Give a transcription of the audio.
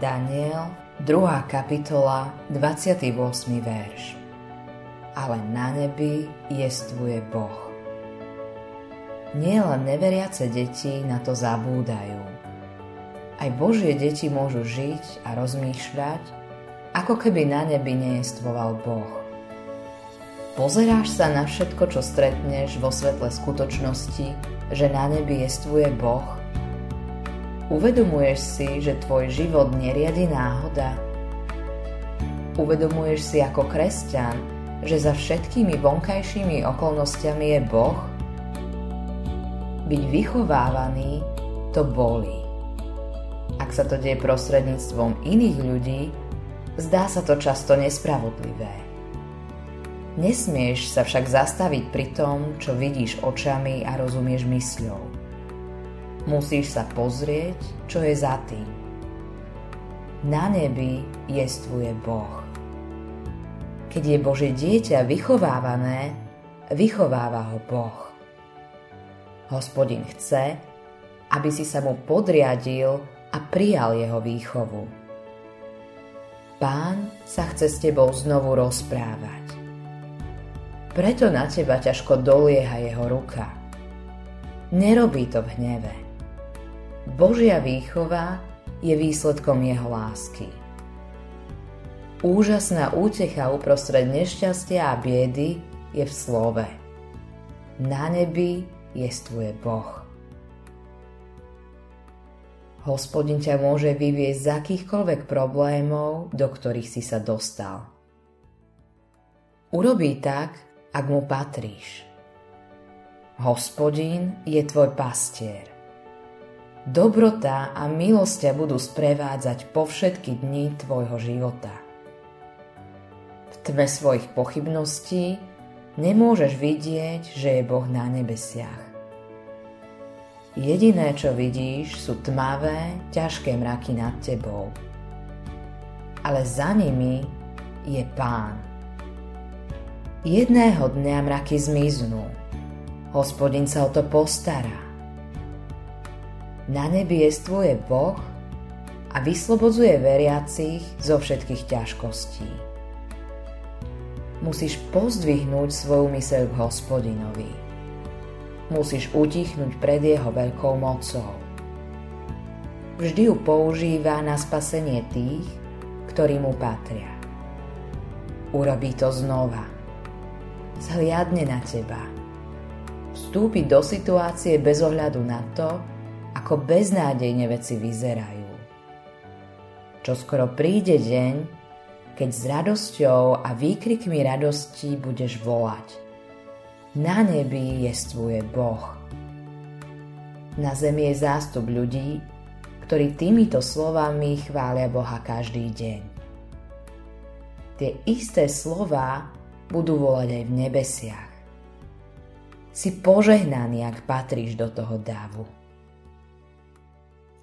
Daniel, 2. kapitola, 28. verš. Ale na nebi jestvuje Boh. Nie len neveriace deti na to zabúdajú. Aj Božie deti môžu žiť a rozmýšľať, ako keby na nebi nejestvoval Boh. Pozeráš sa na všetko, čo stretneš vo svetle skutočnosti, že na nebi jestvuje Boh – Uvedomuješ si, že tvoj život neriadi náhoda? Uvedomuješ si ako kresťan, že za všetkými vonkajšími okolnostiami je Boh? Byť vychovávaný to bolí. Ak sa to deje prostredníctvom iných ľudí, zdá sa to často nespravodlivé. Nesmieš sa však zastaviť pri tom, čo vidíš očami a rozumieš mysľou Musíš sa pozrieť, čo je za tým. Na nebi jestvuje Boh. Keď je Bože dieťa vychovávané, vychováva ho Boh. Hospodin chce, aby si sa mu podriadil a prijal jeho výchovu. Pán sa chce s tebou znovu rozprávať. Preto na teba ťažko dolieha jeho ruka. Nerobí to v hneve. Božia výchova je výsledkom jeho lásky. Úžasná útecha uprostred nešťastia a biedy je v slove. Na nebi jestvuje Boh. Hospodin ťa môže vyviesť z akýchkoľvek problémov, do ktorých si sa dostal. Urobí tak, ak mu patríš. Hospodin je tvoj pastier. Dobrota a milosť ťa budú sprevádzať po všetky dni tvojho života. V tme svojich pochybností nemôžeš vidieť, že je Boh na nebesiach. Jediné, čo vidíš, sú tmavé, ťažké mraky nad tebou. Ale za nimi je Pán. Jedného dňa mraky zmiznú. Hospodin sa o to postará na nebi jestvuje Boh a vyslobodzuje veriacich zo všetkých ťažkostí. Musíš pozdvihnúť svoju myseľ k hospodinovi. Musíš utichnúť pred jeho veľkou mocou. Vždy ju používa na spasenie tých, ktorí mu patria. Urobí to znova. Zhliadne na teba. Vstúpi do situácie bez ohľadu na to, ako beznádejne veci vyzerajú. Čo skoro príde deň, keď s radosťou a výkrikmi radosti budeš volať. Na nebi jestvuje Boh. Na zemi je zástup ľudí, ktorí týmito slovami chvália Boha každý deň. Tie isté slova budú volať aj v nebesiach. Si požehnaný, ak patríš do toho dávu.